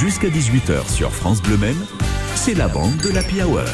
Jusqu'à 18h sur France Bleu Maine, c'est la bande de l'Happy Hour.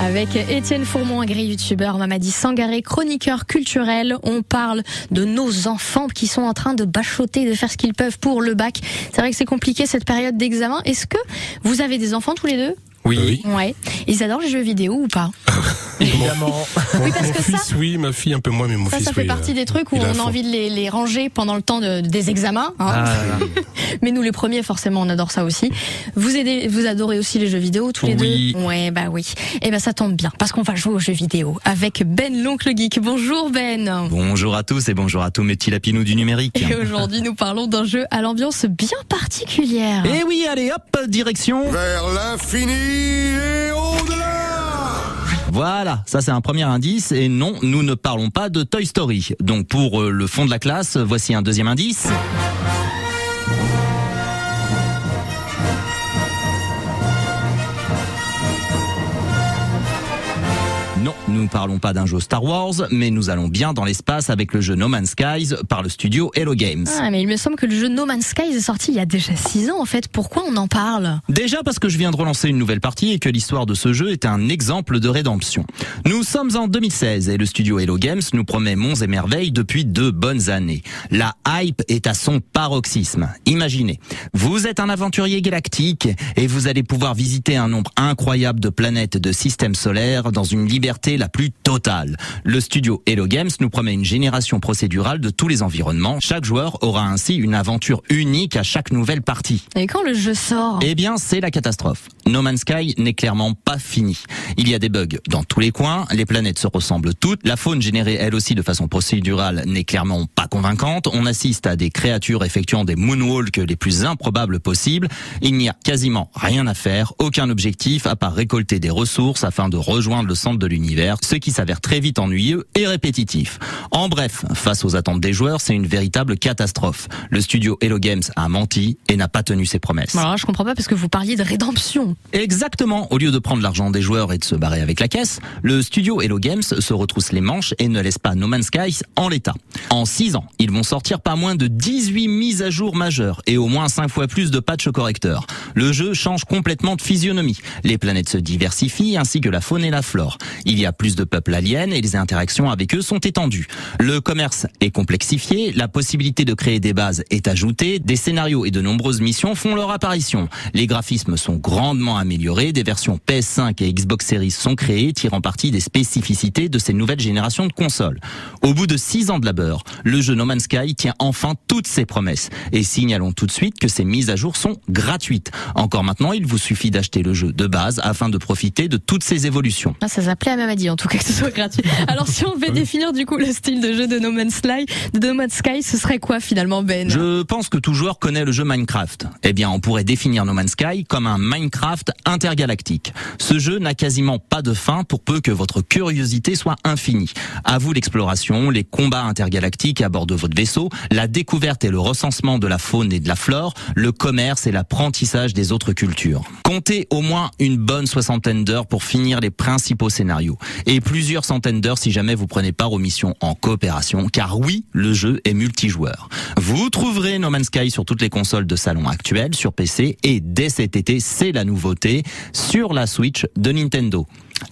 Avec Étienne Fourmont, agré youtubeur, Mamadi Sangaré, chroniqueur culturel, on parle de nos enfants qui sont en train de bachoter, de faire ce qu'ils peuvent pour le bac. C'est vrai que c'est compliqué cette période d'examen. Est-ce que vous avez des enfants tous les deux? Oui. Ouais. Ils adorent les jeux vidéo ou pas? Évidemment. Oui, parce mon que ça- fils, oui, ma fille un peu moins, mais mon Ça, fils, ça fait oui, partie euh, des trucs où on a fond. envie de les, les ranger pendant le temps de- des examens. hein. Ah. Mais nous, les premiers, forcément, on adore ça aussi. Vous, aidez, vous adorez aussi les jeux vidéo, tous les Oui. deux Ouais, bah oui. Et ben ça tombe bien, parce qu'on va jouer aux jeux vidéo avec Ben, l'oncle geek. Bonjour Ben Bonjour à tous et bonjour à tous mes petits lapinous du numérique. Et aujourd'hui, nous parlons d'un jeu à l'ambiance bien particulière. Et oui, allez hop, direction. Vers l'infini Voilà, ça c'est un premier indice. Et non, nous ne parlons pas de Toy Story. Donc pour euh, le fond de la classe, voici un deuxième indice. Non, nous ne parlons pas d'un jeu Star Wars, mais nous allons bien dans l'espace avec le jeu No Man's Skies par le studio Hello Games. Ah, mais il me semble que le jeu No Man's Sky est sorti il y a déjà 6 ans en fait. Pourquoi on en parle? Déjà parce que je viens de relancer une nouvelle partie et que l'histoire de ce jeu est un exemple de rédemption. Nous sommes en 2016 et le studio Hello Games nous promet monts et merveilles depuis deux bonnes années. La hype est à son paroxysme. Imaginez, vous êtes un aventurier galactique et vous allez pouvoir visiter un nombre incroyable de planètes de systèmes solaires dans une liberté la plus totale. Le studio Hello Games nous promet une génération procédurale de tous les environnements. Chaque joueur aura ainsi une aventure unique à chaque nouvelle partie. Et quand le jeu sort? Eh bien, c'est la catastrophe. No Man's Sky n'est clairement pas fini. Il y a des bugs dans tous les coins, les planètes se ressemblent toutes, la faune générée elle aussi de façon procédurale n'est clairement pas convaincante, on assiste à des créatures effectuant des moonwalks les plus improbables possibles, il n'y a quasiment rien à faire, aucun objectif à part récolter des ressources afin de rejoindre le centre de l'univers, ce qui s'avère très vite ennuyeux et répétitif. En bref, face aux attentes des joueurs, c'est une véritable catastrophe. Le studio Hello Games a menti et n'a pas tenu ses promesses. Bon, alors là, je comprends pas parce que vous parliez de rédemption. Exactement. Au lieu de prendre l'argent des joueurs et de se barrer avec la caisse, le studio Hello Games se retrousse les manches et ne laisse pas No Man's Sky en l'état. En 6 ans, ils vont sortir pas moins de 18 mises à jour majeures et au moins 5 fois plus de patchs correcteurs. Le jeu change complètement de physionomie. Les planètes se diversifient ainsi que la faune et la flore. Il y a plus de peuples aliens et les interactions avec eux sont étendues. Le commerce est complexifié, la possibilité de créer des bases est ajoutée, des scénarios et de nombreuses missions font leur apparition. Les graphismes sont grandement améliorés, des versions PS5 et Xbox Series sont créées, tirant parti des spécificités de ces nouvelles générations de consoles. Au bout de 6 ans de labeur, le jeu No Man's Sky tient enfin toutes ses promesses. Et signalons tout de suite que ces mises à jour sont gratuites. Encore maintenant, il vous suffit d'acheter le jeu de base afin de profiter de toutes ces évolutions. Ah, ça s'appelait à Mamadi en tout cas que ce soit gratuit. Alors si on devait définir du coup le style de jeu de No Man's Sky, de No Man's Sky, ce serait quoi finalement Ben? Je pense que tout joueur connaît le jeu Minecraft. Eh bien, on pourrait définir No Man's Sky comme un Minecraft intergalactique. Ce jeu n'a quasiment pas de fin pour peu que votre curiosité soit infinie. À vous l'exploration, les combats intergalactiques à bord de votre vaisseau, la découverte et le recensement de la faune et de la flore, le commerce et l'apprentissage des autres cultures. Comptez au moins une bonne soixantaine d'heures pour finir les principaux scénarios et plusieurs centaines d'heures si jamais vous prenez part aux missions en coopération car oui, le jeu est multijoueur. Vous trouverez No Man's Sky sur toutes les consoles de salon actuelles, sur PC et dès cet été, c'est la nouveauté sur la Switch de Nintendo.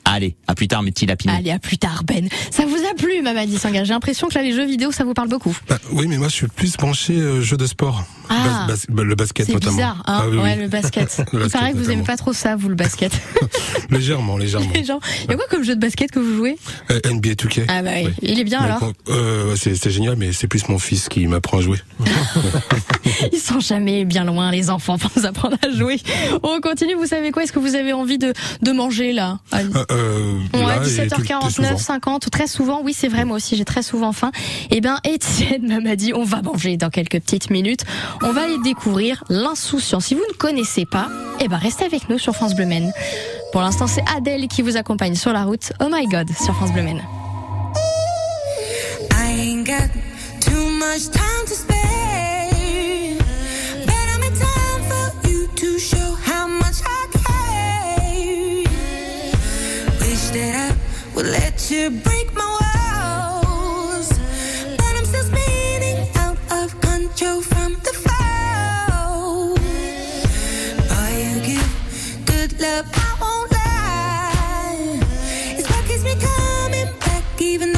Allez, à plus tard mes petits lapinous. Allez, à plus tard Ben. Ça vous a plu Mamadi Sanga J'ai l'impression que là les jeux vidéo ça vous parle beaucoup. Bah, oui, mais moi, je suis plus branché euh, jeu de sport. Ah. Bas- bas- bah, le basket, C'est notamment. bizarre, hein Ah, oui, Ouais, oui. le basket. Le Il basket, paraît que vous aimez pas trop ça, vous, le basket. Légèrement, légèrement. Il y a quoi comme jeu de basket que vous jouez? Euh, NBA 2K. Ah bah oui. Oui. Il est bien Mais alors euh, c'est c'est génial, mais c'est plus mon fils qui m'apprend à jouer. Ils sont jamais bien loin, les enfants, pour nous apprendre à jouer. On continue, vous savez quoi? Est-ce que vous avez envie de, de manger là? Euh, euh, Ouais, là, et tout- tout 17h49, souvent. 50, très souvent, oui c'est vrai, moi aussi j'ai très souvent faim. Eh ben Étienne m'a dit, on va manger dans quelques petites minutes. On va aller découvrir l'insouciance. Si vous ne connaissez pas, eh ben restez avec nous sur France Bleu Maine. Pour l'instant, c'est Adèle qui vous accompagne sur la route. Oh my God, sur France Bleu Maine. I ain't got too much time would let you break my walls. But I'm still spinning out of control from the fall. Boy, you give good love, I won't lie. It's what keeps me coming back, even though.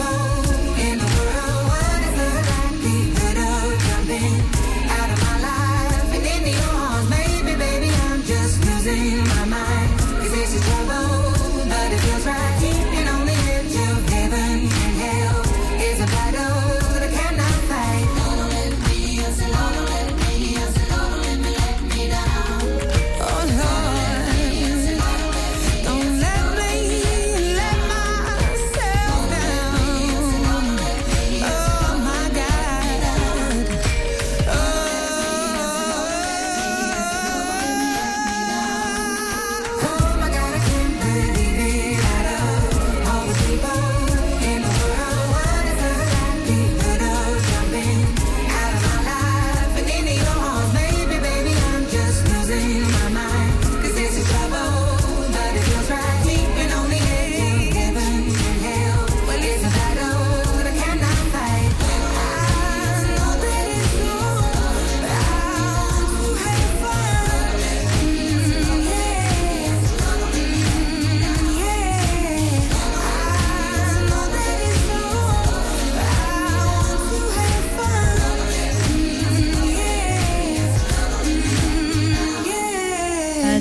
goodbye.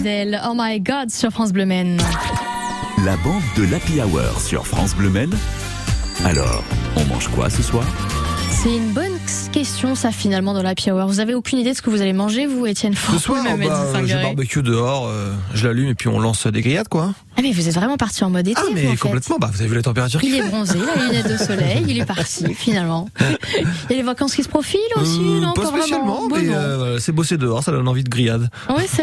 Oh my God sur France Bleu Men. La bande de l'Happy Hour sur France Bleu Men. Alors, on mange quoi ce soir? C'est une bonne question, ça, finalement, dans la Hour. Vous avez aucune idée de ce que vous allez manger, vous, Étienne Ce soir, même oh bah, j'ai barbecue dehors, euh, je l'allume et puis on lance des grillades, quoi. Ah, mais vous êtes vraiment parti en mode été. Ah, mais complètement, bah, vous avez vu la température Il est bronzé, il a lunettes de soleil, il est parti, finalement. Il y a les vacances qui se profilent aussi, euh, non Pas mais euh, c'est bosser dehors, ça donne envie de grillade. Oui, c'est